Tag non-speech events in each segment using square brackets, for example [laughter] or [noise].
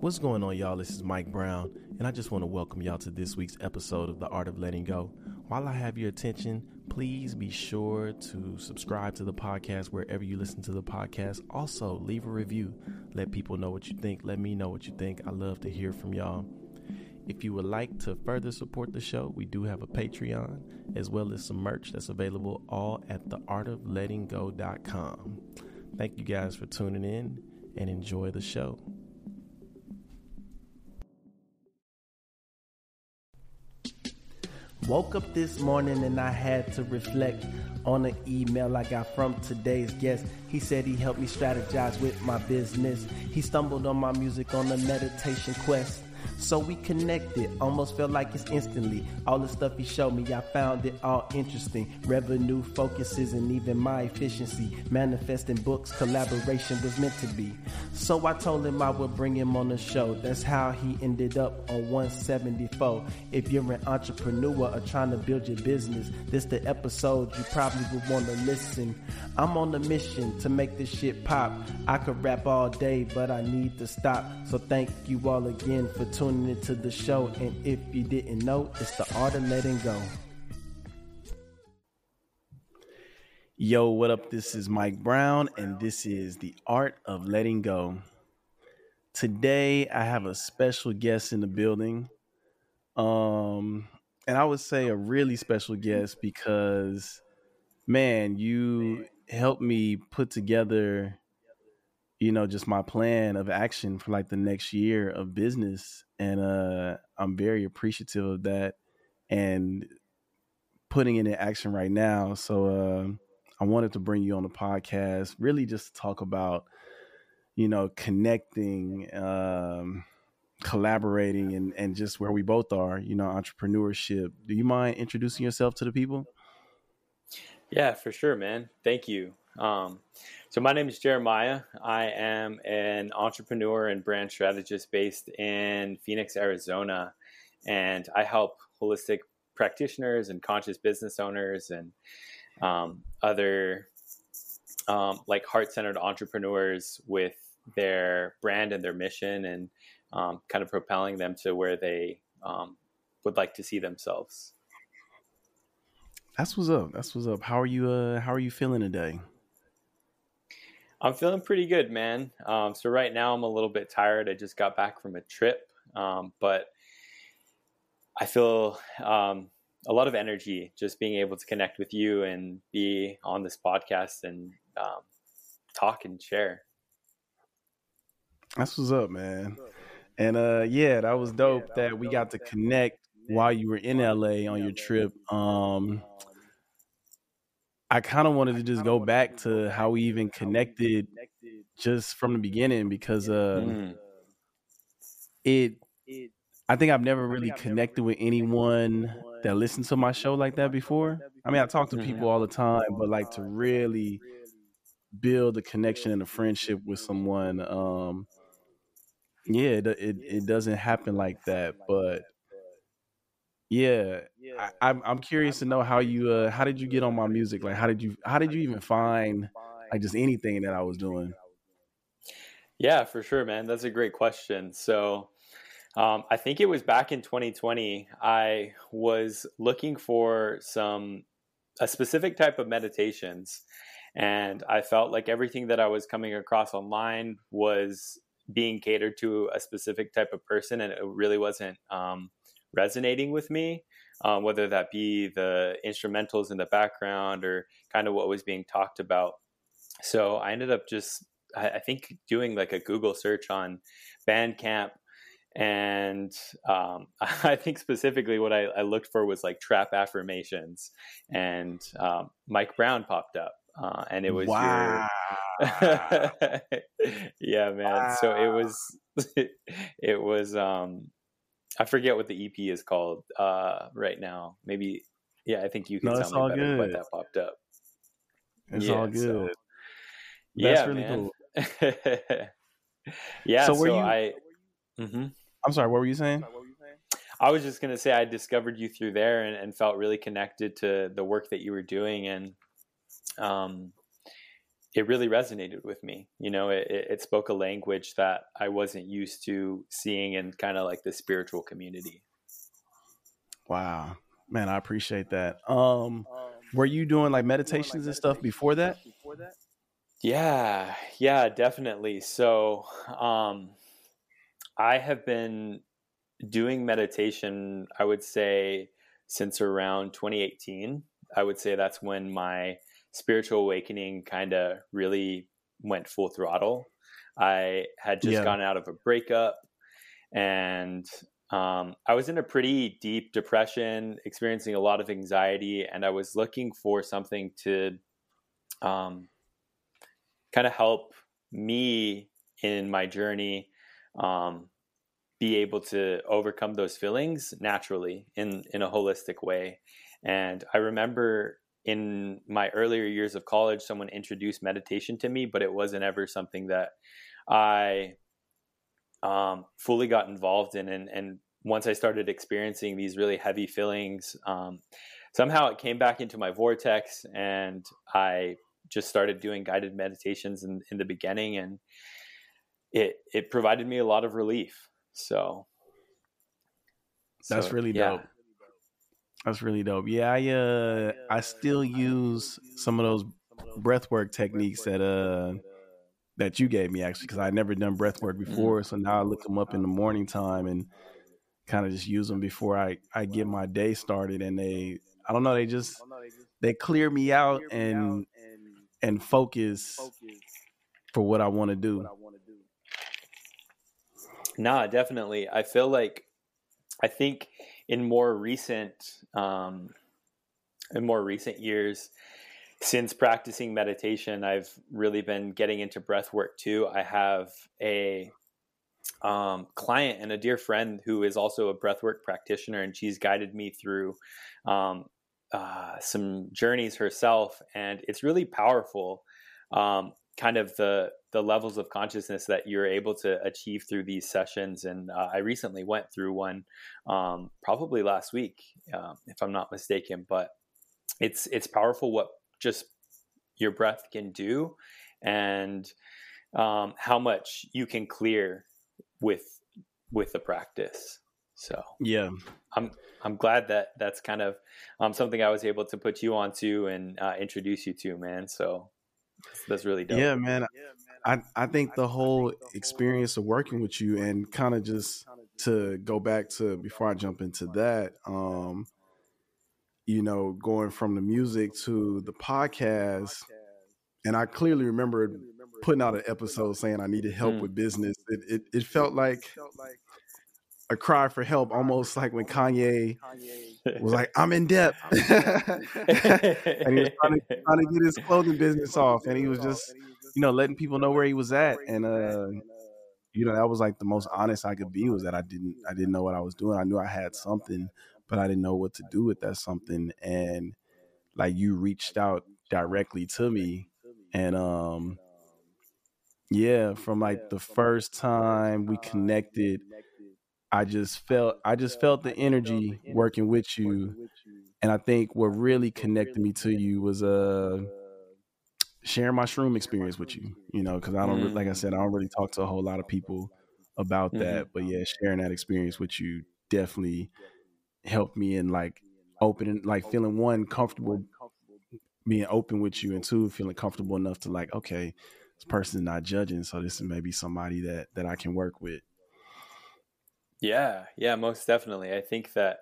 What's going on, y'all? This is Mike Brown, and I just want to welcome y'all to this week's episode of The Art of Letting Go. While I have your attention, please be sure to subscribe to the podcast wherever you listen to the podcast. Also, leave a review. Let people know what you think. Let me know what you think. I love to hear from y'all. If you would like to further support the show, we do have a Patreon as well as some merch that's available all at theartoflettinggo.com. Thank you guys for tuning in and enjoy the show. Woke up this morning and I had to reflect on an email I got from today's guest. He said he helped me strategize with my business. He stumbled on my music on a meditation quest. So we connected, almost felt like it's instantly. All the stuff he showed me, I found it all interesting. Revenue focuses and even my efficiency. Manifesting books, collaboration was meant to be. So I told him I would bring him on the show. That's how he ended up on 174. If you're an entrepreneur or trying to build your business, this the episode you probably would want to listen. I'm on a mission to make this shit pop. I could rap all day, but I need to stop. So thank you all again for tuning into the show. And if you didn't know, it's the art of letting go. Yo, what up? This is Mike Brown, and this is the art of letting go. Today, I have a special guest in the building. Um, and I would say a really special guest because, man, you helped me put together you know just my plan of action for like the next year of business and uh i'm very appreciative of that and putting it in action right now so uh i wanted to bring you on the podcast really just to talk about you know connecting um collaborating and and just where we both are you know entrepreneurship do you mind introducing yourself to the people yeah, for sure, man. Thank you. Um, so my name is Jeremiah. I am an entrepreneur and brand strategist based in Phoenix, Arizona, and I help holistic practitioners and conscious business owners and um, other um, like heart-centered entrepreneurs with their brand and their mission, and um, kind of propelling them to where they um, would like to see themselves. That's what's up. That's what's up. How are you? Uh, how are you feeling today? I'm feeling pretty good, man. Um, so right now I'm a little bit tired. I just got back from a trip, um, but I feel um, a lot of energy just being able to connect with you and be on this podcast and um, talk and share. That's what's up, man. And uh, yeah, that was dope that we got to connect while you were in LA on your trip. Um, I kind of wanted to just go back to how we even connected just from the beginning because uh, mm. it. I think I've never really connected with anyone that listened to my show like that before. I mean, I talk to [laughs] people all the time, but like to really build a connection and a friendship with someone, um, yeah, it, it, it doesn't happen like that. But yeah, I, am I'm curious to know how you uh how did you get on my music? Like how did you how did you even find like just anything that I was doing? Yeah, for sure, man. That's a great question. So um, I think it was back in 2020. I was looking for some a specific type of meditations, and I felt like everything that I was coming across online was being catered to a specific type of person, and it really wasn't um, resonating with me, um, whether that be the instrumentals in the background or kind of what was being talked about. So I ended up just, I, I think, doing like a Google search on Bandcamp. And um, [laughs] I think specifically what I, I, looked for was like trap affirmations, and um, Mike Brown popped up. Uh, and it was wow. your [laughs] yeah man wow. so it was [laughs] it was um I forget what the EP is called uh, right now. Maybe, yeah, I think you can no, tell me better what that popped up. It's yeah, all good. So, yeah, really man. cool. [laughs] yeah. So, were so you? I, mm-hmm. I'm sorry. What were you saying? I was just gonna say I discovered you through there and, and, felt really connected to the work that you were doing, and um, it really resonated with me. You know, it, it spoke a language that I wasn't used to seeing in kind of like the spiritual community. Wow, man, I appreciate that. Um, were you doing like meditations and stuff before that? Yeah, yeah, definitely. So, um, I have been doing meditation, I would say, since around 2018. I would say that's when my spiritual awakening kind of really went full throttle. I had just yeah. gone out of a breakup and um, I was in a pretty deep depression, experiencing a lot of anxiety, and I was looking for something to um, kind of help me in my journey um, be able to overcome those feelings naturally in in a holistic way. And I remember in my earlier years of college, someone introduced meditation to me, but it wasn't ever something that I um, fully got involved in. And, and once I started experiencing these really heavy feelings, um, somehow it came back into my vortex, and I just started doing guided meditations in, in the beginning, and it it provided me a lot of relief. So that's so, really yeah. dope. That's really dope. Yeah, I uh I still use some of those breathwork techniques that uh that you gave me actually because I never done breathwork mm-hmm. before. So now I look them up in the morning time and kind of just use them before I I get my day started. And they I don't know they just they clear me out and and focus for what I want to do. Nah, definitely. I feel like I think in more recent um, in more recent years since practicing meditation i've really been getting into breath work too. I have a um, client and a dear friend who is also a breathwork practitioner and she's guided me through um, uh, some journeys herself and it's really powerful. Um, kind of the the levels of consciousness that you're able to achieve through these sessions. And uh, I recently went through one, um, probably last week, uh, if I'm not mistaken. But it's it's powerful what just your breath can do, and um, how much you can clear with with the practice. So yeah, I'm I'm glad that that's kind of um, something I was able to put you onto and uh, introduce you to, man. So that's really dope. Yeah, man. I, I think the whole experience of working with you and kind of just to go back to before I jump into that, um, you know, going from the music to the podcast, and I clearly remember putting out an episode saying I needed help mm. with business. It, it, it felt like a cry for help, almost like when Kanye was like, "I'm in debt," [laughs] [laughs] and he was trying to, trying to get his clothing business off, and he was just, you know, letting people know where he was at, and uh, you know, that was like the most honest I could be was that I didn't, I didn't know what I was doing. I knew I had something, but I didn't know what to do with that something, and like you reached out directly to me, and um, yeah, from like the first time we connected I just felt I just felt the energy working with you, and I think what really connected me to you was uh sharing my shroom experience with you. You know, because I don't mm. like I said I don't really talk to a whole lot of people about mm-hmm. that, but yeah, sharing that experience with you definitely helped me in like opening, like feeling one comfortable being open with you, and two feeling comfortable enough to like okay, this person's not judging, so this is maybe somebody that that I can work with. Yeah, yeah, most definitely. I think that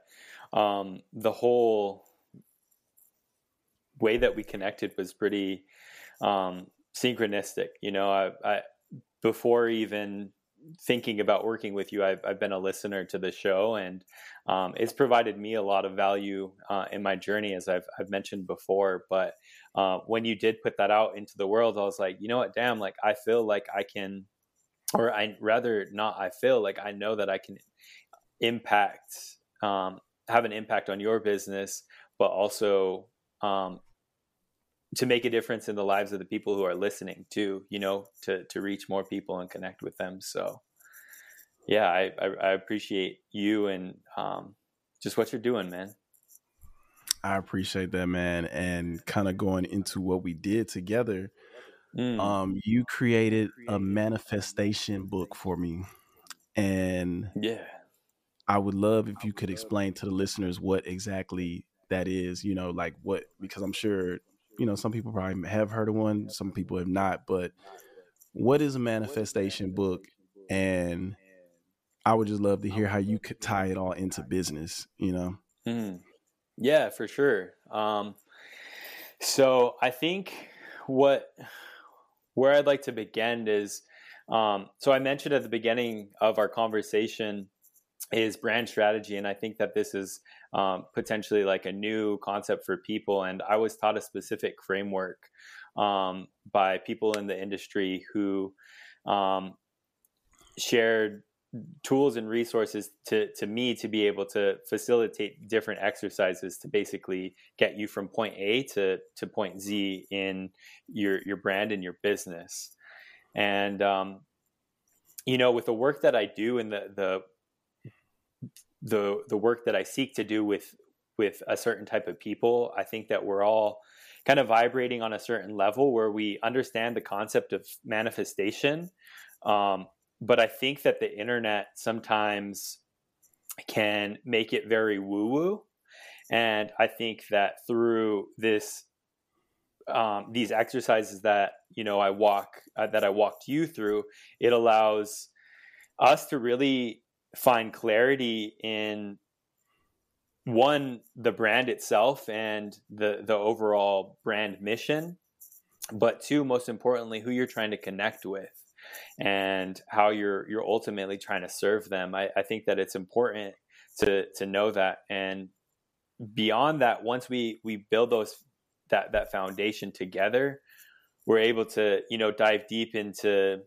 um, the whole way that we connected was pretty um, synchronistic. You know, I, I, before even thinking about working with you, I've, I've been a listener to the show, and um, it's provided me a lot of value uh, in my journey, as I've, I've mentioned before. But uh, when you did put that out into the world, I was like, you know what, damn, like I feel like I can or I rather not I feel like I know that I can impact um, have an impact on your business, but also um, to make a difference in the lives of the people who are listening too. You know, to to reach more people and connect with them. So, yeah, I I, I appreciate you and um, just what you're doing, man. I appreciate that, man, and kind of going into what we did together. Mm. um, you created a manifestation book for me, and yeah, I would love if you could explain to the listeners what exactly that is. You know, like what because I'm sure you know some people probably have heard of one, some people have not, but what is a manifestation book and I would just love to hear how you could tie it all into business, you know? Mm. Yeah, for sure. Um, so I think what where I'd like to begin is um, so I mentioned at the beginning of our conversation is brand strategy, and I think that this is um, potentially like a new concept for people. And I was taught a specific framework um, by people in the industry who um, shared tools and resources to, to me to be able to facilitate different exercises to basically get you from point A to, to point Z in your, your brand and your business. And, um, you know, with the work that I do and the, the, the, the work that I seek to do with, with a certain type of people, I think that we're all kind of vibrating on a certain level where we understand the concept of manifestation, um, but I think that the internet sometimes can make it very woo woo. And I think that through this, um, these exercises that you know I walk uh, that I walked you through, it allows us to really find clarity in one the brand itself and the the overall brand mission, but two most importantly who you're trying to connect with and how you're you're ultimately trying to serve them. I, I think that it's important to to know that and beyond that once we we build those that that foundation together we're able to you know dive deep into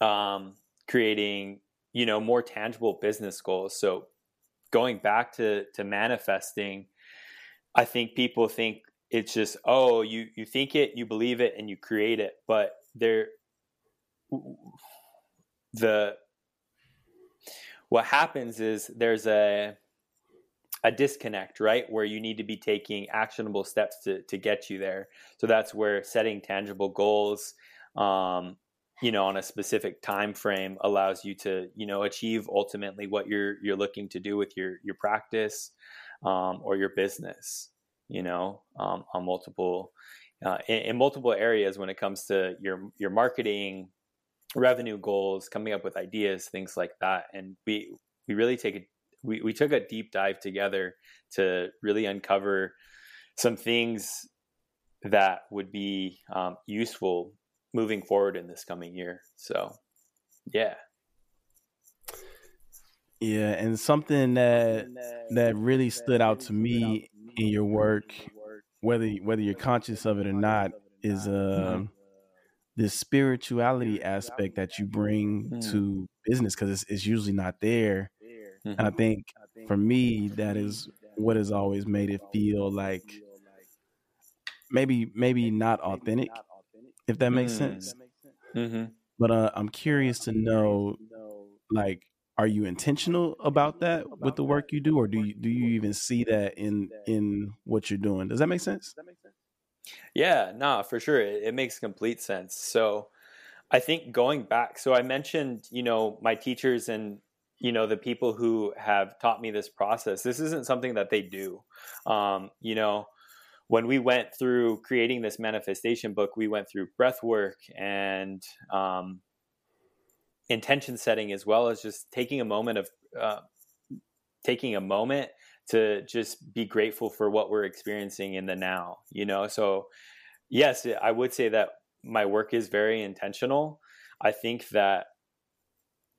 um, creating you know more tangible business goals so going back to to manifesting i think people think it's just oh you you think it you believe it and you create it but there the what happens is there's a a disconnect right? Where you need to be taking actionable steps to to get you there. So that's where setting tangible goals um, you know on a specific time frame allows you to you know achieve ultimately what you're you're looking to do with your your practice um, or your business you know um, on multiple uh, in, in multiple areas when it comes to your your marketing revenue goals, coming up with ideas, things like that. And we we really take a we, we took a deep dive together to really uncover some things that would be um, useful moving forward in this coming year. So, yeah. Yeah, and something that that really stood out to me in your work, whether whether you're conscious of it or not, is uh, this spirituality aspect that you bring mm. to business because it's, it's, usually not there. Mm-hmm. And I think for me, that is what has always made it feel like maybe maybe not authentic, if that makes mm. sense. Mm-hmm. But uh, I'm curious to know, like, are you intentional about that with the work you do, or do you do you even see that in in what you're doing? Does that make sense? Yeah, no, for sure. It, it makes complete sense. So I think going back, so I mentioned, you know, my teachers and you know the people who have taught me this process this isn't something that they do um, you know when we went through creating this manifestation book we went through breath work and um, intention setting as well as just taking a moment of uh, taking a moment to just be grateful for what we're experiencing in the now you know? So yes i would say that my work is very intentional. I think that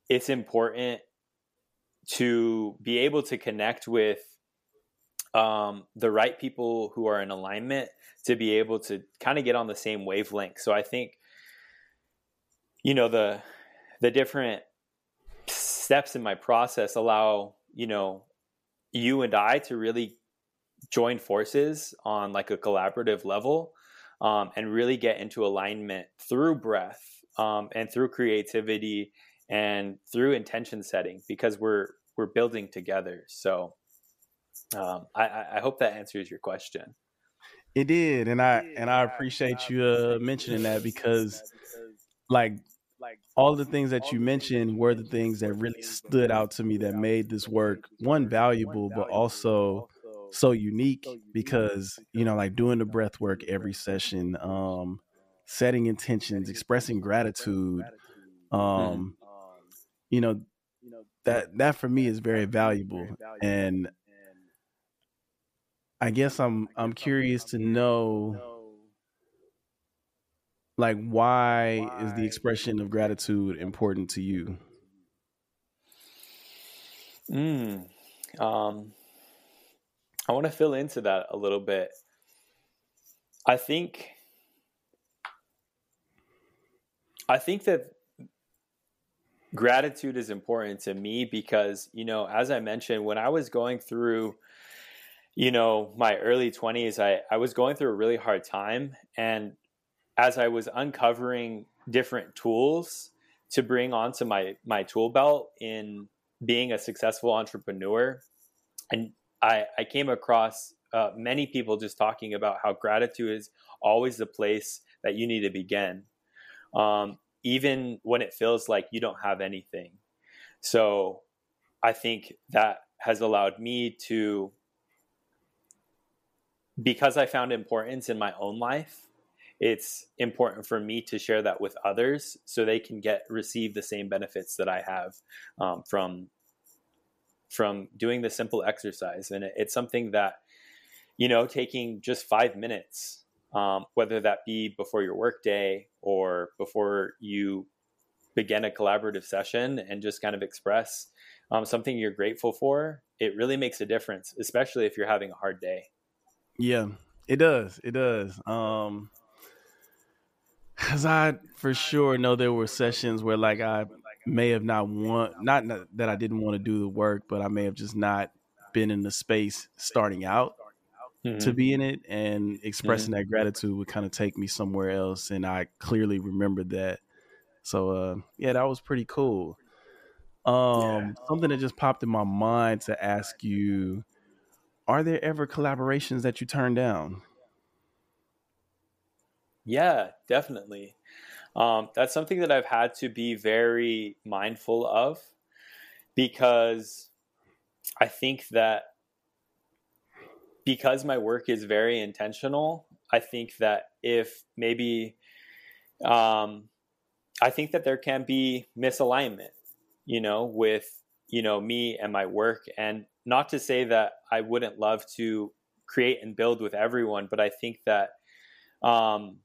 it's important to be able to connect with um, the right people who are in alignment to be able to kind of get on the same wavelength. So i think you know the the different steps in my process allow you know you and I to really join forces on like a collaborative level um, and really get into alignment through breath um, and through creativity and through intention setting because we're we're building together. So um, I, I hope that answers your question. It did, and I and I appreciate you uh, mentioning that because, like, all the things that you mentioned were the things that really stood out to me that made this work one valuable, but also so unique because you know, like doing the breath work every session, um, setting intentions, expressing gratitude, um, you know, that that for me is very valuable, and I guess I'm I'm curious to know like why is the expression of gratitude important to you? Mm, um, I want to fill into that a little bit. I think I think that gratitude is important to me because, you know, as I mentioned, when I was going through you know, my early 20s, I, I was going through a really hard time. And as I was uncovering different tools to bring onto my, my tool belt in being a successful entrepreneur, and I, I came across uh, many people just talking about how gratitude is always the place that you need to begin, um, even when it feels like you don't have anything. So I think that has allowed me to because I found importance in my own life, it's important for me to share that with others so they can get receive the same benefits that I have um, from from doing the simple exercise. And it's something that you know taking just five minutes, um, whether that be before your workday or before you begin a collaborative session, and just kind of express um, something you're grateful for. It really makes a difference, especially if you're having a hard day. Yeah, it does. It does. Um, cause I for sure know there were sessions where like I may have not want not, not that I didn't want to do the work, but I may have just not been in the space starting out mm-hmm. to be in it, and expressing mm-hmm. that gratitude would kind of take me somewhere else, and I clearly remembered that. So uh, yeah, that was pretty cool. Um, yeah. something that just popped in my mind to ask you are there ever collaborations that you turn down? Yeah, definitely. Um, that's something that I've had to be very mindful of because I think that because my work is very intentional, I think that if maybe, um, I think that there can be misalignment, you know, with, you know, me and my work. And not to say that I wouldn't love to create and build with everyone, but I think that um,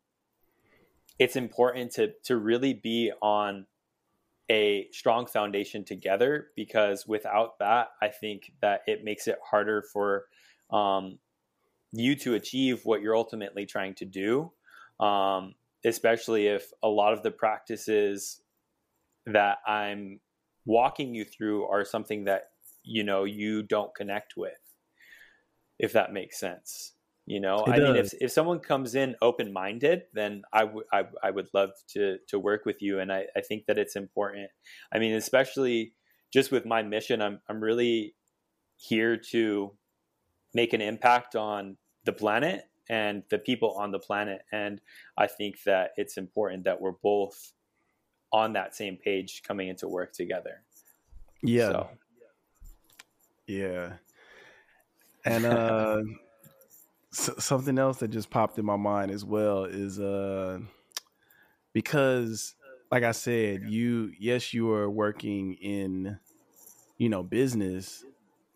it's important to to really be on a strong foundation together because without that, I think that it makes it harder for um, you to achieve what you're ultimately trying to do. Um, especially if a lot of the practices that I'm walking you through are something that you know you don't connect with if that makes sense you know it i does. mean if, if someone comes in open-minded then I, w- I, I would love to to work with you and I, I think that it's important i mean especially just with my mission i'm, I'm really here to make an impact on the planet and the people on the planet and i think that it's important that we're both on that same page coming into work together yeah so. Yeah. And uh something else that just popped in my mind as well is uh because like I said, you yes you are working in you know business,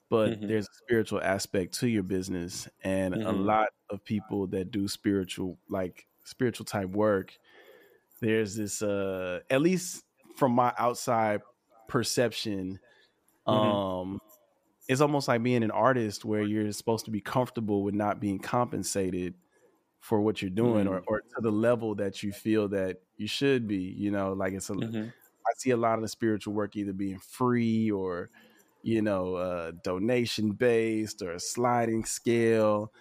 but mm-hmm. there's a spiritual aspect to your business and mm-hmm. a lot of people that do spiritual like spiritual type work there's this uh at least from my outside perception mm-hmm. um it's almost like being an artist where you're supposed to be comfortable with not being compensated for what you're doing mm-hmm. or, or to the level that you feel that you should be you know like it's a mm-hmm. I see a lot of the spiritual work either being free or you know uh, donation based or a sliding scale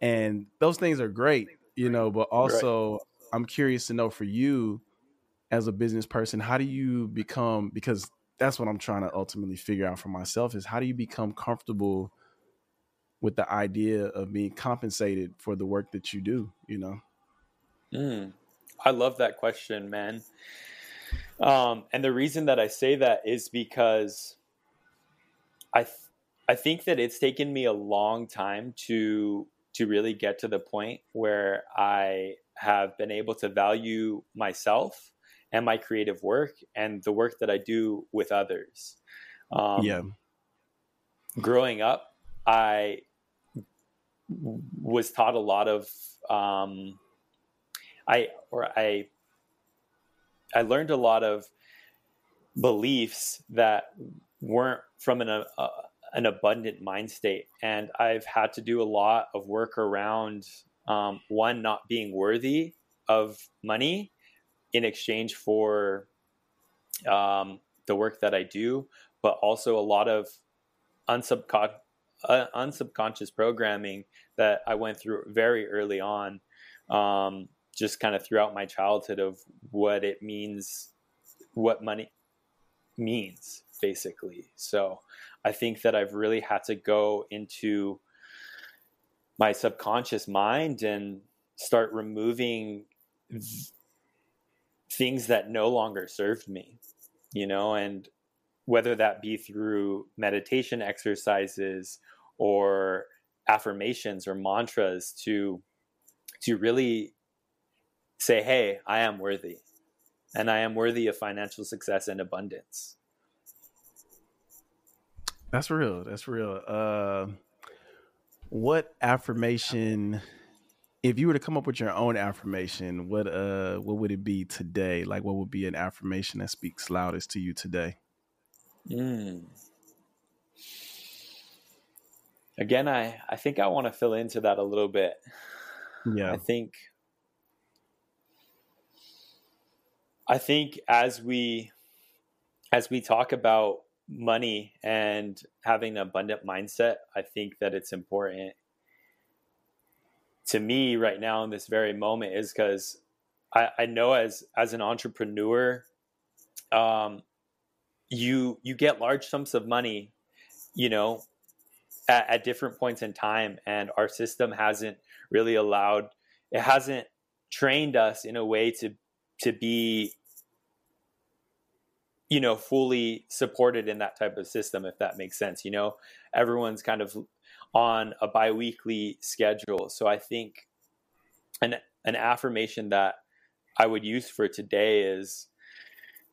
and those things are great you know but also right. i'm curious to know for you as a business person how do you become because that's what I'm trying to ultimately figure out for myself is how do you become comfortable with the idea of being compensated for the work that you do, you know? Mm, I love that question, man. Um, and the reason that I say that is because I th- I think that it's taken me a long time to to really get to the point where I have been able to value myself and my creative work and the work that I do with others. Um, yeah. Growing up, I was taught a lot of um, I or I I learned a lot of beliefs that weren't from an uh, an abundant mind state, and I've had to do a lot of work around um, one not being worthy of money in exchange for um, the work that I do, but also a lot of unsubcon- uh, unsubconscious programming that I went through very early on, um, just kind of throughout my childhood of what it means, what money means, basically. So I think that I've really had to go into my subconscious mind and start removing things that no longer served me, you know, and whether that be through meditation exercises or affirmations or mantras to to really say hey i am worthy and i am worthy of financial success and abundance. That's real that's real. Uh what affirmation if you were to come up with your own affirmation what uh what would it be today like what would be an affirmation that speaks loudest to you today mm again, I, I think I want to fill into that a little bit. Yeah. I think I think as we as we talk about money and having an abundant mindset, I think that it's important to me right now in this very moment is because I, I know as as an entrepreneur, um, you you get large sums of money, you know, at, at different points in time, and our system hasn't really allowed it hasn't trained us in a way to to be you know fully supported in that type of system if that makes sense you know? Everyone's kind of on a biweekly schedule so i think an an affirmation that i would use for today is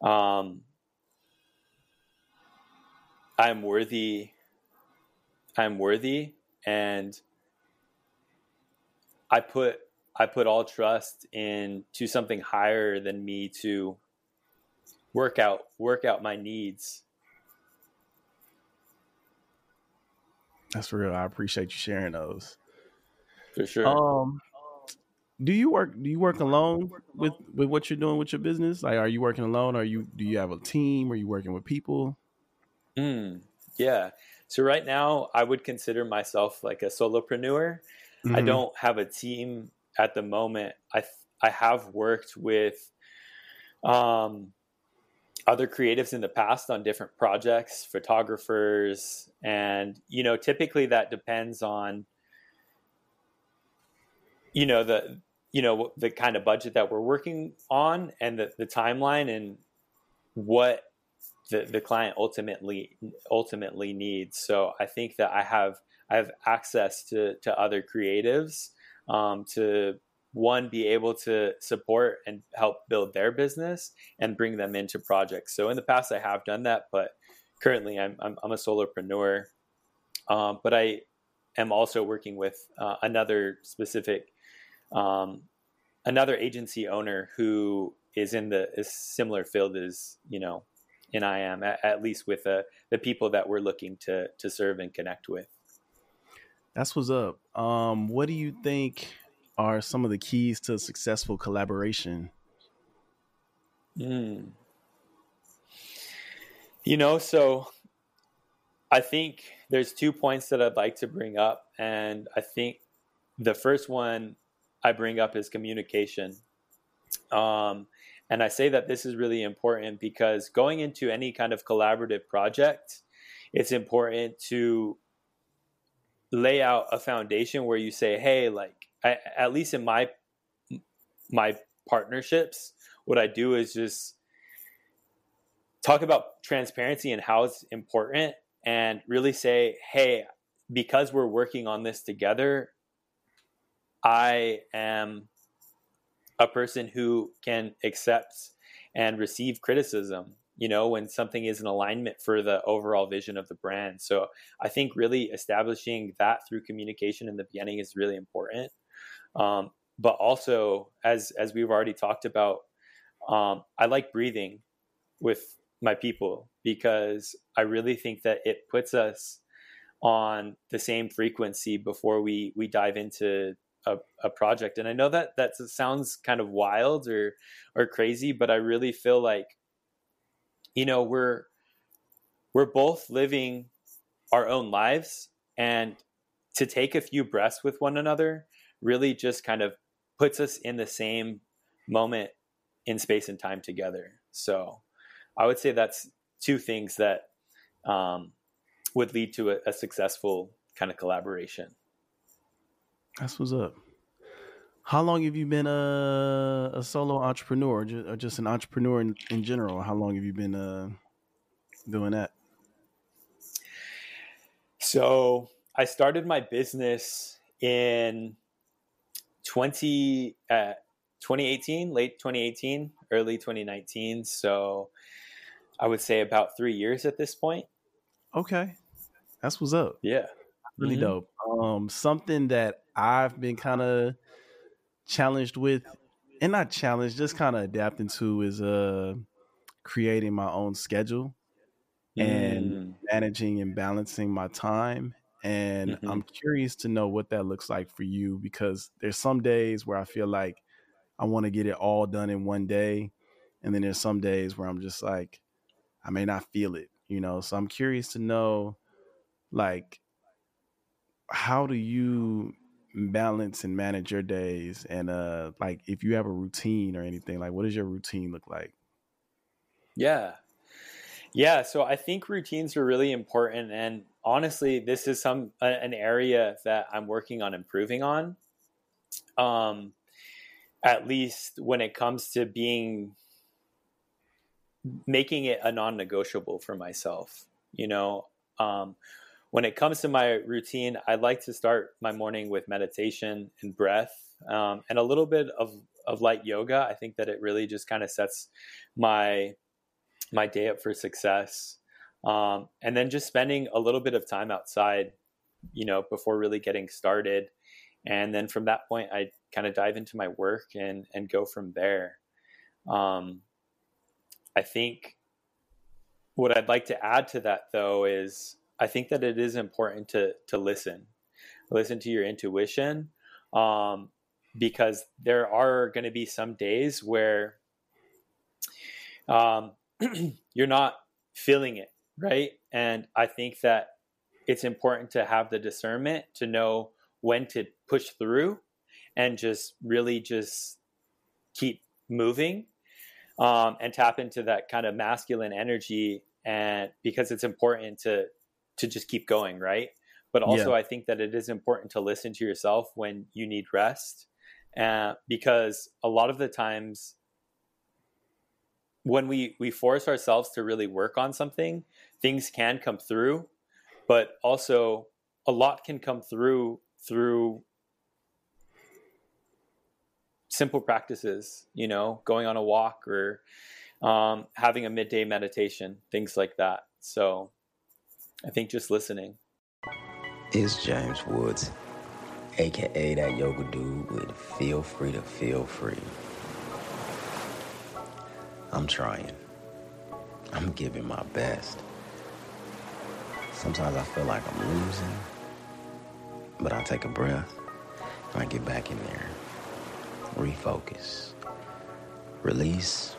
um i'm worthy I'm worthy and I put I put all trust into something higher than me to work out work out my needs. That's real. I appreciate you sharing those. For sure. Um do you work do you work alone with with what you're doing with your business? Like are you working alone? Are you do you have a team? Are you working with people? Mm, yeah. So right now, I would consider myself like a solopreneur. Mm-hmm. I don't have a team at the moment. I I have worked with um, other creatives in the past on different projects, photographers, and you know, typically that depends on you know the you know the kind of budget that we're working on and the, the timeline and what the, the client ultimately ultimately needs. So I think that I have I have access to to other creatives um, to one be able to support and help build their business and bring them into projects. So in the past I have done that, but currently I'm I'm, I'm a solopreneur. Um, but I am also working with uh, another specific um, another agency owner who is in the similar field as you know and I am at, at least with the the people that we're looking to to serve and connect with. That's what's up. Um, what do you think are some of the keys to successful collaboration? Mm. You know, so I think there's two points that I'd like to bring up, and I think the first one I bring up is communication. Um, and I say that this is really important because going into any kind of collaborative project, it's important to lay out a foundation where you say, hey, like I, at least in my my partnerships, what I do is just talk about transparency and how it's important and really say, hey, because we're working on this together, I am a person who can accept and receive criticism you know when something is in alignment for the overall vision of the brand. So i think really establishing that through communication in the beginning is really important um, but also as as we've already talked about um, i like breathing with my people because i really think that it puts us on the same frequency before we we dive into a, a project. And i know that that sounds kind of wild or or crazy but i really feel like you know we're we're both living our own lives and to take a few breaths with one another really just kind of puts us in the same moment in space and time together so i would say that's two things that um, would lead to a, a successful kind of collaboration that's what's up. How long have you been a, a solo entrepreneur, or just an entrepreneur in, in general? How long have you been uh, doing that? So I started my business in 20, uh, 2018, late 2018, early 2019. So I would say about three years at this point. Okay. That's what's up. Yeah. Really mm-hmm. dope. Um, something that I've been kind of challenged with, and not challenged, just kind of adapting to is uh creating my own schedule mm. and managing and balancing my time. And mm-hmm. I'm curious to know what that looks like for you because there's some days where I feel like I want to get it all done in one day. And then there's some days where I'm just like, I may not feel it, you know? So I'm curious to know, like, how do you balance and manage your days and uh like if you have a routine or anything like what does your routine look like yeah yeah so i think routines are really important and honestly this is some an area that i'm working on improving on um at least when it comes to being making it a non-negotiable for myself you know um when it comes to my routine, I like to start my morning with meditation and breath um, and a little bit of, of light yoga. I think that it really just kind of sets my my day up for success. Um, and then just spending a little bit of time outside, you know, before really getting started. And then from that point, I kind of dive into my work and and go from there. Um, I think what I'd like to add to that though is I think that it is important to to listen, listen to your intuition, um, because there are going to be some days where um, [clears throat] you're not feeling it, right? And I think that it's important to have the discernment to know when to push through and just really just keep moving um, and tap into that kind of masculine energy and because it's important to to just keep going, right? But also, yeah. I think that it is important to listen to yourself when you need rest, uh, because a lot of the times when we we force ourselves to really work on something, things can come through, but also a lot can come through through simple practices, you know, going on a walk or um, having a midday meditation, things like that. So I think just listening. It's James Woods, aka Dat Yoga Dude with feel free to feel free. I'm trying. I'm giving my best. Sometimes I feel like I'm losing, but I take a breath and I get back in there. Refocus. Release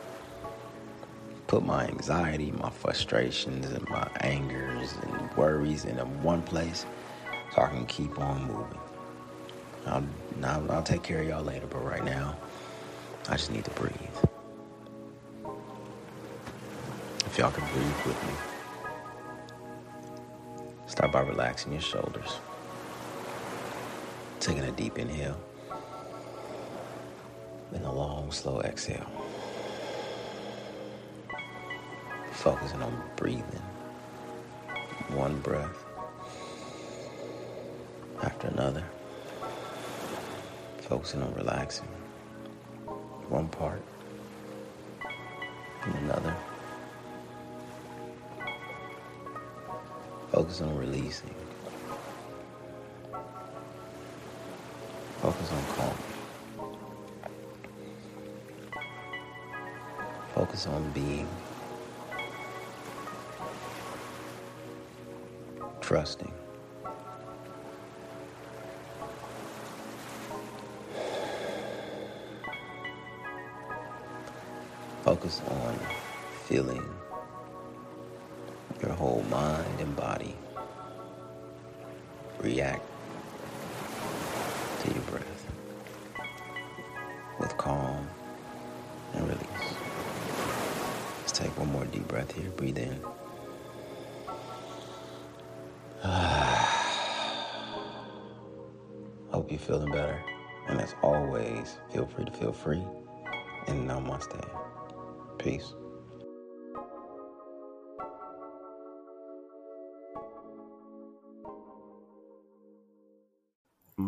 put my anxiety, my frustrations, and my angers and worries in one place so I can keep on moving. I'll, I'll, I'll take care of y'all later, but right now, I just need to breathe. If y'all can breathe with me, start by relaxing your shoulders. Taking a deep inhale. and a long, slow exhale. Focusing on breathing. One breath after another. Focusing on relaxing. One part Focus on releasing. Focus on calm. Focus on being. Trusting. Focus on feeling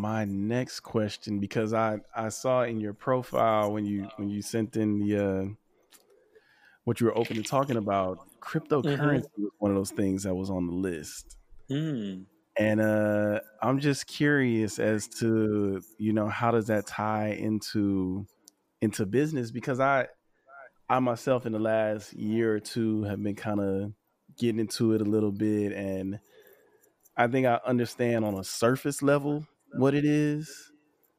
My next question, because I I saw in your profile when you when you sent in the uh, what you were open to talking about, cryptocurrency was one of those things that was on the list. Mm. And uh, I'm just curious as to you know how does that tie into into business because I I myself in the last year or two have been kind of getting into it a little bit and I think I understand on a surface level what it is,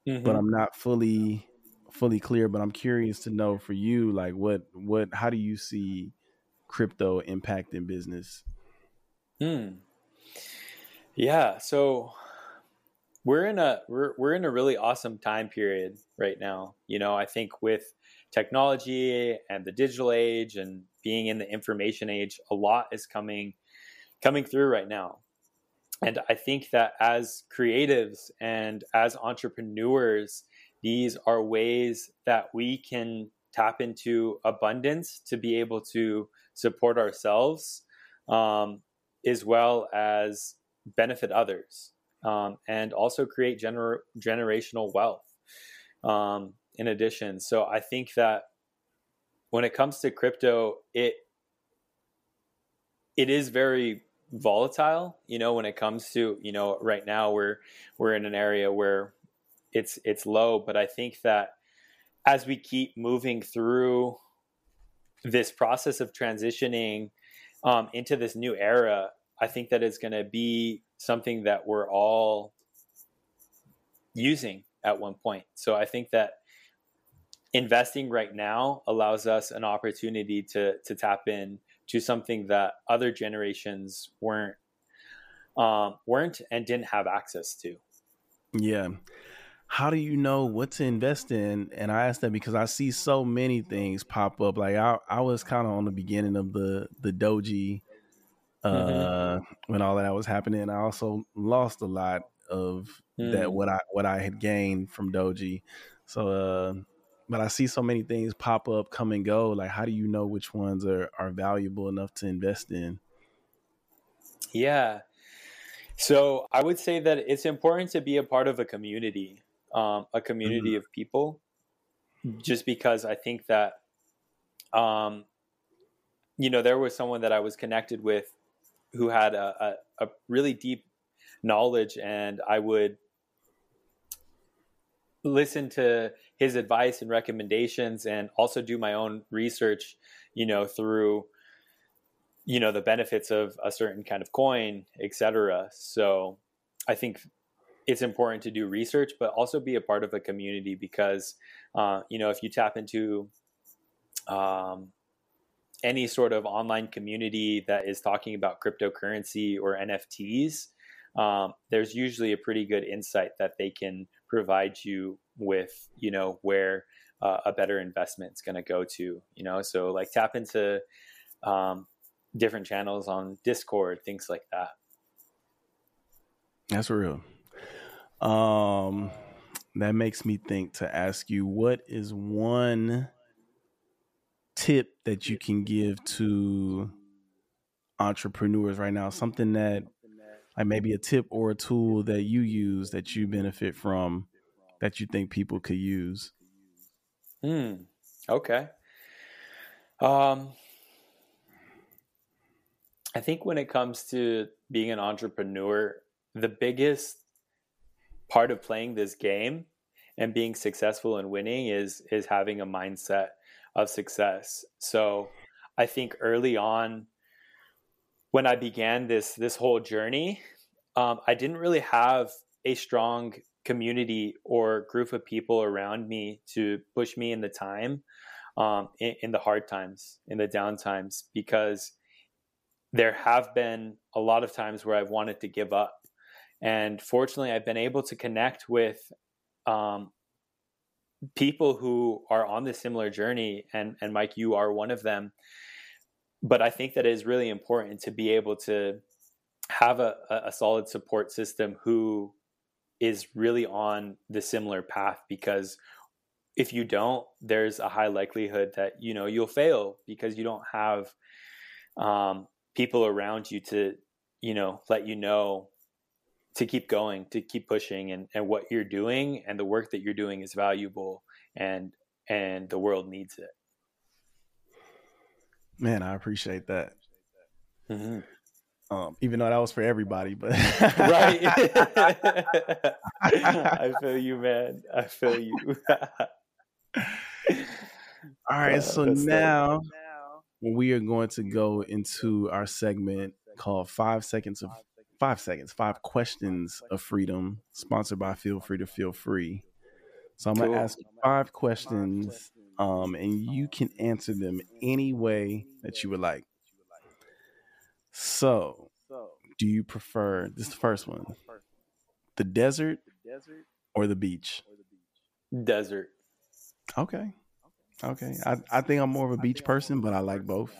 Mhm. but I'm not fully fully clear. But I'm curious to know for you, like what what how do you see crypto impacting business? Hmm. Yeah, so we're in a we're we're in a really awesome time period right now. You know, I think with technology and the digital age and being in the information age, a lot is coming coming through right now. And I think that as creatives and as entrepreneurs, these are ways that we can tap into abundance to be able to support ourselves, um, as well as benefit others, um, and also create gener- generational wealth. Um, in addition, so I think that when it comes to crypto, it it is very volatile you know when it comes to you know right now we're we're in an area where it's it's low but i think that as we keep moving through this process of transitioning um, into this new era i think that it's going to be something that we're all using at one point. So i think that investing right now allows us an opportunity to to tap in to something that other generations weren't um, weren't and didn't have access to. Yeah. How do you know what to invest in? And I ask that because I see so many things pop up. Like I, I was kind of on the beginning of the the doji uh Mhm. when all that was happening. I also lost a lot of that Mm. what I what I had gained from doji. So uh but I see so many things pop up, come and go. Like how do you know which ones are are valuable enough to invest in? Yeah. So I would say that it's important to be a part of a community, um, a community of people, just because I think that, um, you know, there was someone that I was connected with who had a, a, a really deep knowledge, and I would listen to his advice and recommendations and also do my own research, you know, through you know the benefits of a certain kind of coin, etc. So I think it's important to do research, but also be a part of a community because uh, you know if you tap into um, any sort of online community that is talking about cryptocurrency or NFTs, um, there's usually a pretty good insight that they can provide you with, you know, where uh, a better investment is going to go to, you know. So like tap into um, different channels on Discord, things like that. That's real. Um, that makes me think to ask you what is one tip that you can give to entrepreneurs right now? Something that like maybe a tip or a tool that you use that you benefit from that you think people could use? Hmm. Okay. Um, I think when it comes to being an entrepreneur, the biggest part of playing this game and being successful and winning is is having a mindset of success. So I think early on when I began this this whole journey, um, I didn't really have a strong community or group of people around me to push me in the time, um, in, in the hard times, in the down times, because there have been a lot of times where I've wanted to give up. And fortunately, I've been able to connect with um, people who are on this similar journey. And, and Mike, you are one of them. But I think that it is really important to be able to have a, a solid support system who is really on the similar path because if you don't there's a high likelihood that you know you'll fail because you don't have um, people around you to you know let you know to keep going to keep pushing and, and what you're doing and the work that you're doing is valuable and and the world needs it man i appreciate that mm-hmm. um, even though that was for everybody but right [laughs] i feel you man i feel you [laughs] all right so now we are going to go into our segment called Five Seconds of Five Seconds, Five Questions of Freedom, sponsored by Feel Free to Feel Free. So I'm cool. gonna ask you five questions, um, and you can answer them any way that you would like. So, do you prefer this the first one? The desert or the beach? Desert. Okay. Okay, I I think I'm more of a beach person, but I like both.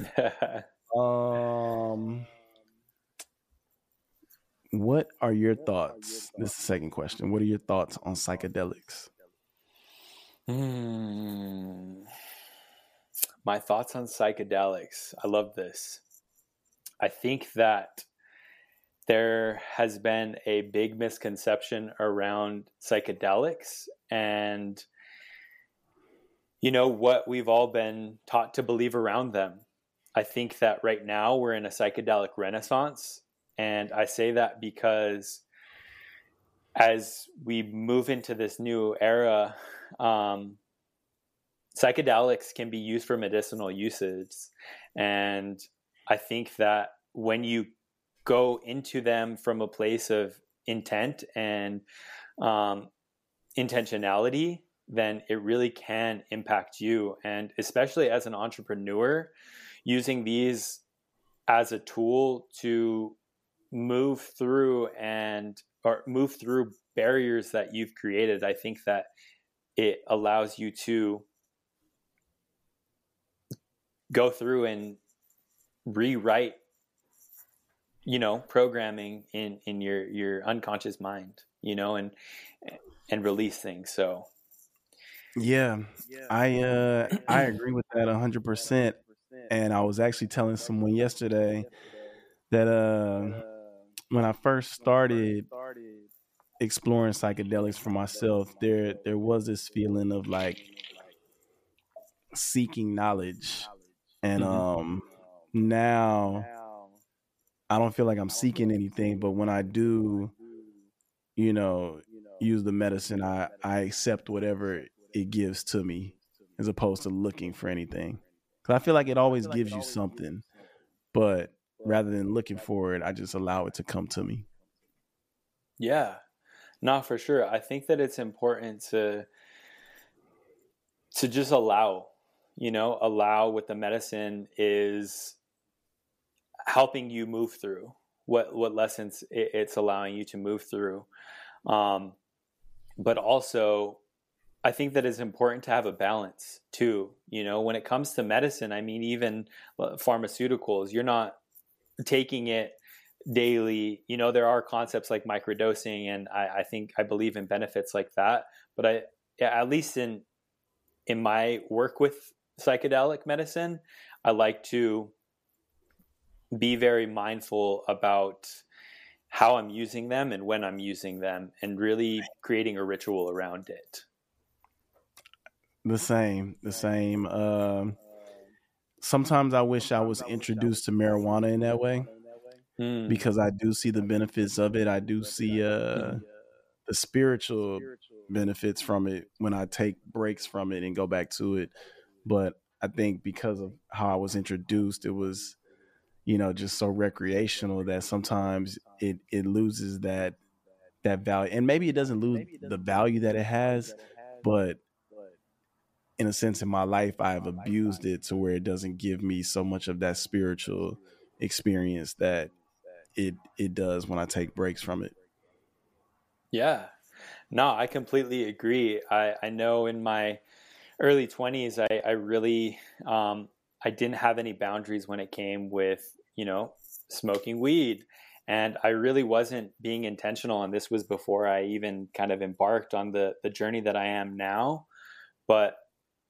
[laughs] um, what are your thoughts? This is the second question. What are your thoughts on psychedelics? Hmm. My thoughts on psychedelics. I love this. I think that there has been a big misconception around psychedelics and you know, what we've all been taught to believe around them. I think that right now we're in a psychedelic renaissance. And I say that because as we move into this new era, um, psychedelics can be used for medicinal uses. And I think that when you go into them from a place of intent and um, intentionality, then it really can impact you. And especially as an entrepreneur, using these as a tool to move through and or move through barriers that you've created, I think that it allows you to go through and rewrite you know programming in in your your unconscious mind you know and and release things so yeah, yeah. I uh I agree with that hundred percent. And I was actually telling someone yesterday that uh when I first started exploring psychedelics for myself, there there was this feeling of like seeking knowledge. And mm-hmm. um now I don't feel like I'm seeking anything, but when I do, you know, use the medicine, I I accept whatever it gives to me as opposed to looking for anything. Because I feel like it always gives you something, but rather than looking for it, I just allow it to come to me. Yeah, not for sure. I think that it's important to to just allow, you know, allow what the medicine is helping you move through, what what lessons it's allowing you to move through, um, but also I think that it's important to have a balance too. You know, when it comes to medicine, I mean, even uh, pharmaceuticals, you're not taking it daily. You know, there are concepts like microdosing, and I, I think I believe in benefits like that. But I, at least in in my work with psychedelic medicine, I like to be very mindful about how I'm using them and when I'm using them, and really creating a ritual around it. The same, the same. Um, sometimes I wish I was introduced to marijuana in that way mm. because I do see the benefits of it. I do see uh, the spiritual benefits from it when I take breaks from it and go back to it. But I think because of how I was introduced, it was, you know, just so recreational that sometimes it it loses that that value, and maybe it doesn't lose the value that it has, but in a sense in my life I've abused it to where it doesn't give me so much of that spiritual experience that it it does when I take breaks from it. Yeah. No, I completely agree. I, I know in my early 20s, I, I really, um, I didn't have any boundaries when it came with, you know, smoking weed. And I really wasn't being intentional. And this was before I even kind of embarked on the, the journey that I am now. But,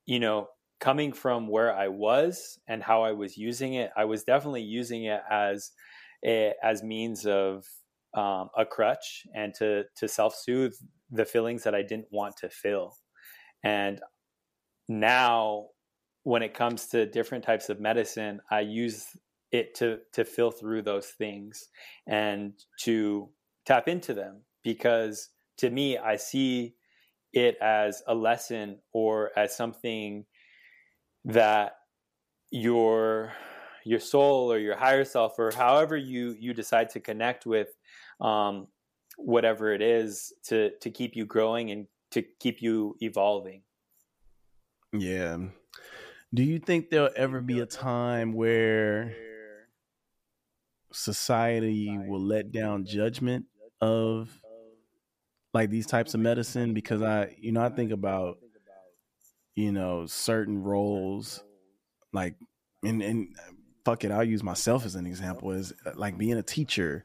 you know, coming from where I was and how I was using it, I was definitely using it as a, as means of um, a crutch and to to self soothe the feelings that I didn't want to feel. And now, when it comes to different types of medicine, I use it to to fill through those things and to tap into them because to me, I see it as a lesson or as something that your your soul or your higher self or however you you decide to connect with um, whatever it is to to keep you growing and to keep you evolving. Yeah. Do you think there'll ever be a time where society will let down judgment of like these types of medicine? Because I, you know, I think about, you know, certain roles, like, and, and fuck it, I'll use myself as an example, as like being a teacher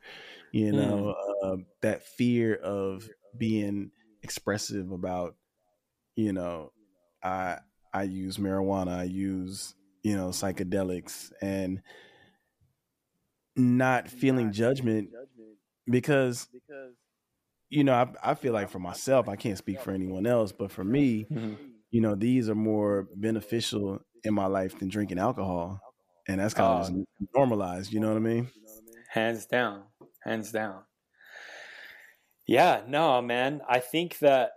you know mm. uh, that fear of being expressive about you know i i use marijuana i use you know psychedelics and not feeling judgment because you know I, I feel like for myself i can't speak for anyone else but for me mm-hmm. you know these are more beneficial in my life than drinking alcohol and that's kind of uh, normalized you know what i mean hands down hands down. Yeah, no, man. I think that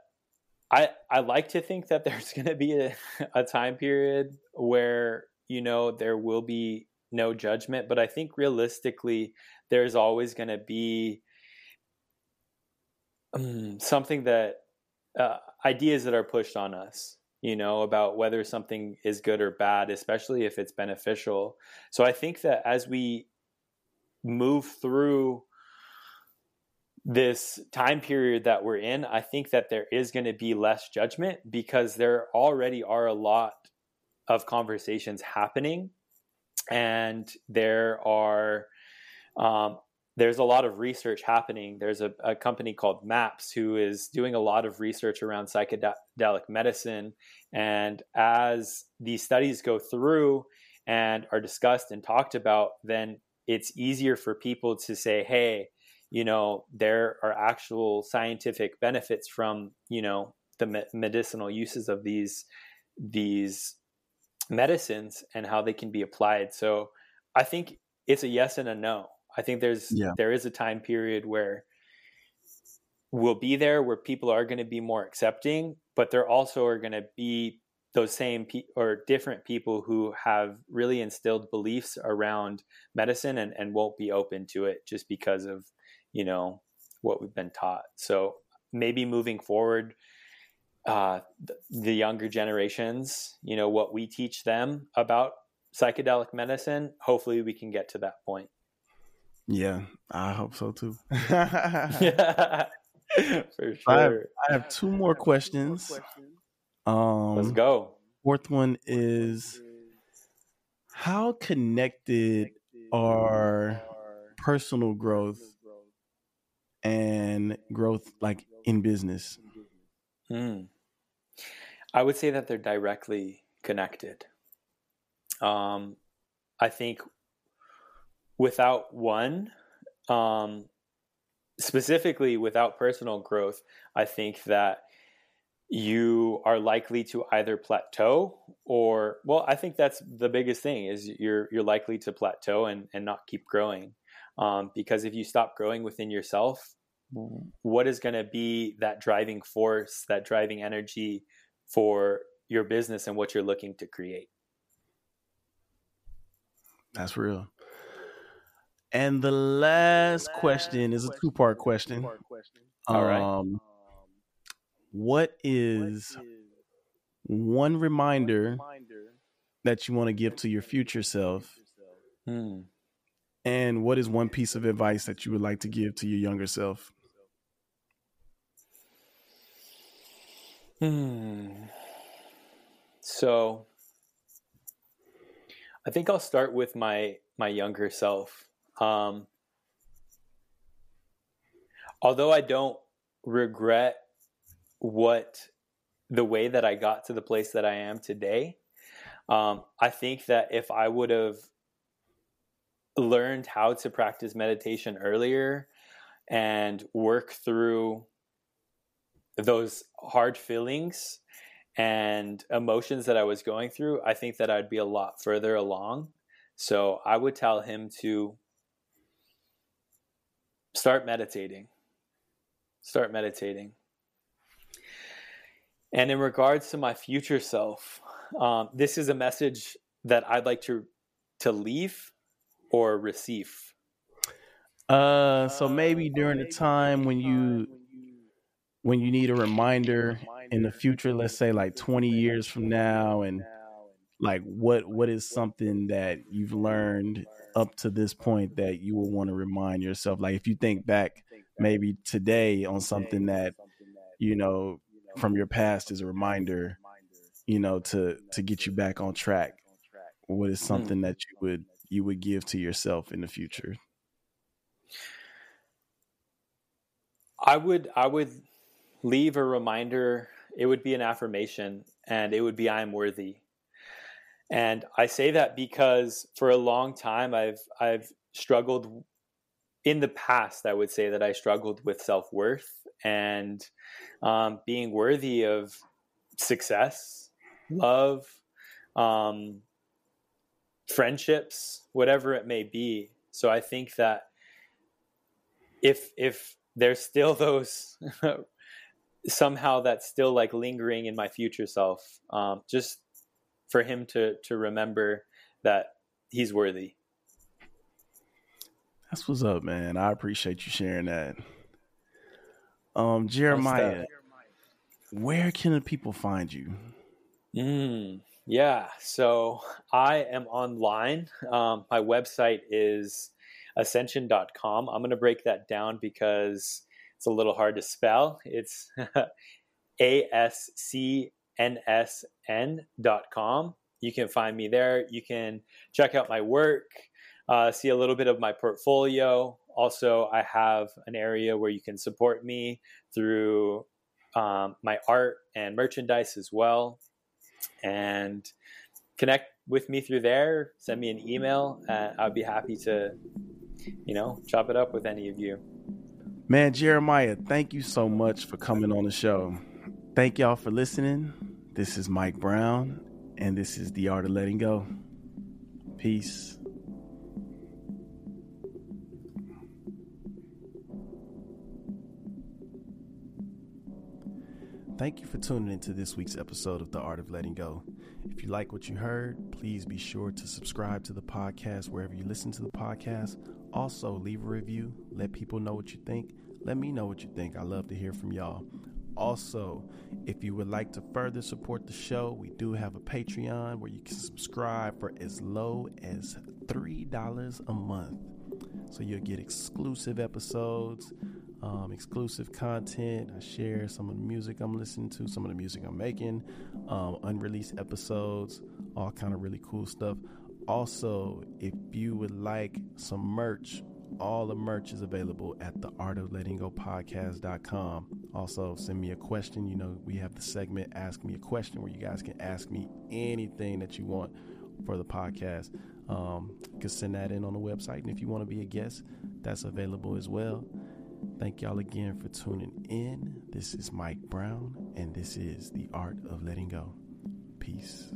I I like to think that [laughs] there's going to be a, a time period where you know there will be no judgment, but I think realistically there's always going to be um, [clears throat] something that uh, ideas that are pushed on us you know about whether something is good or bad especially if it's beneficial. So i think that as we move through this time period that we're in, I think that there is going to be less judgment because there already are a lot of conversations happening, and there are um, there's a lot of research happening. There's a, a, company called MAPS who is doing a lot of research around psychedelic medicine, and as these studies go through and are discussed and talked about, then it's easier for people to say, "Hey." you know there are actual scientific benefits from you know the medicinal uses of these these medicines and how they can be applied so i think it's a yes and a no i think there's yeah. there is a time period where we'll be there where people are going to be more accepting but there also are going to be those same pe- or different people who have really instilled beliefs around medicine and, and won't be open to it just because of you know what we've been taught so maybe moving forward uh, the, the younger generations you know what we teach them about psychedelic medicine hopefully we can get to that point yeah i hope so too [laughs] yeah for sure I have, I have, two more questions um let's go fourth one is how connected are personal growth and growth like in business? Mm. I would say that they're directly connected. Um, I think without one, um, specifically without personal growth, I think that you are likely to either plateau or well i think that's the biggest thing is you're you're likely to plateau and and not keep growing. Um, because if you stop growing within yourself what is going to be that driving force that driving energy for your business and what you're looking to create? That's real and the last question is a two part question. All right. Um, what is one reminder that you want to give to your future self? Hmm. And what is one piece of advice that you would like to give to your younger self? Hmm. So I think I'll start with my my younger self. Um, although I don't regret what the way that I got to the place that I am today, um, I think that if I would have learned how to practice meditation earlier and work through those hard feelings and emotions that I was going through, I think that I'd be a lot further along. So I would tell him to start meditating. Start meditating. And in regards to my future self, um, this is a message that I'd like to to leave or receive. Uh, so maybe during the time when you when you need a reminder in the future, let's say like 20 years from now, and like what what is something that you've learned up to this point that you will want to remind yourself like if you think back maybe today on something that you know from your past is a reminder you know to to get you back on track what is hmm. something that you would you would give to yourself in the future? I would i would leave a reminder. It would be an affirmation and it would be i am worthy and I say that because for a long time I've I've struggled in the past. I would say that I struggled with self worth and um, being worthy of success, love, um, friendships, whatever it may be. So I think that if if there's still [laughs] those somehow that's still like lingering in my future self, um, just for him to to remember that he's worthy. That's what's up, man. I appreciate you sharing that. Um, Jeremiah, where can the people find you? Mm, yeah, so I am online. Um, my website is ascension.com. I'm going to break that down because it's a little hard to spell. It's [laughs] A S C nsn.com. You can find me there. You can check out my work, uh, see a little bit of my portfolio. Also, I have an area where you can support me through um, my art and merchandise as well. And connect with me through there. Send me an email. Uh, I'd be happy to, you know, chop it up with any of you. Man, Jeremiah, thank you so much for coming on the show. Thank y'all for listening. This is Mike Brown, and this is The Art of Letting Go. Peace. Thank you for tuning into this week's episode of The Art of Letting Go. If you like what you heard, please be sure to subscribe to the podcast wherever you listen to the podcast. Also, leave a review. Let people know what you think. Let me know what you think. I love to hear from y'all. Also, if you would like to further support the show, we do have a Patreon where you can subscribe for as low as $3 a month. So you'll get exclusive episodes, um, exclusive content. I share some of the music I'm listening to, some of the music I'm making, um, unreleased episodes, all kind of really cool stuff. Also, if you would like some merch all the merch is available at the art of letting go podcast.com. Also, send me a question. You know, we have the segment Ask Me a Question where you guys can ask me anything that you want for the podcast. Um, you can send that in on the website. And if you want to be a guest, that's available as well. Thank y'all again for tuning in. This is Mike Brown, and this is The Art of Letting Go. Peace.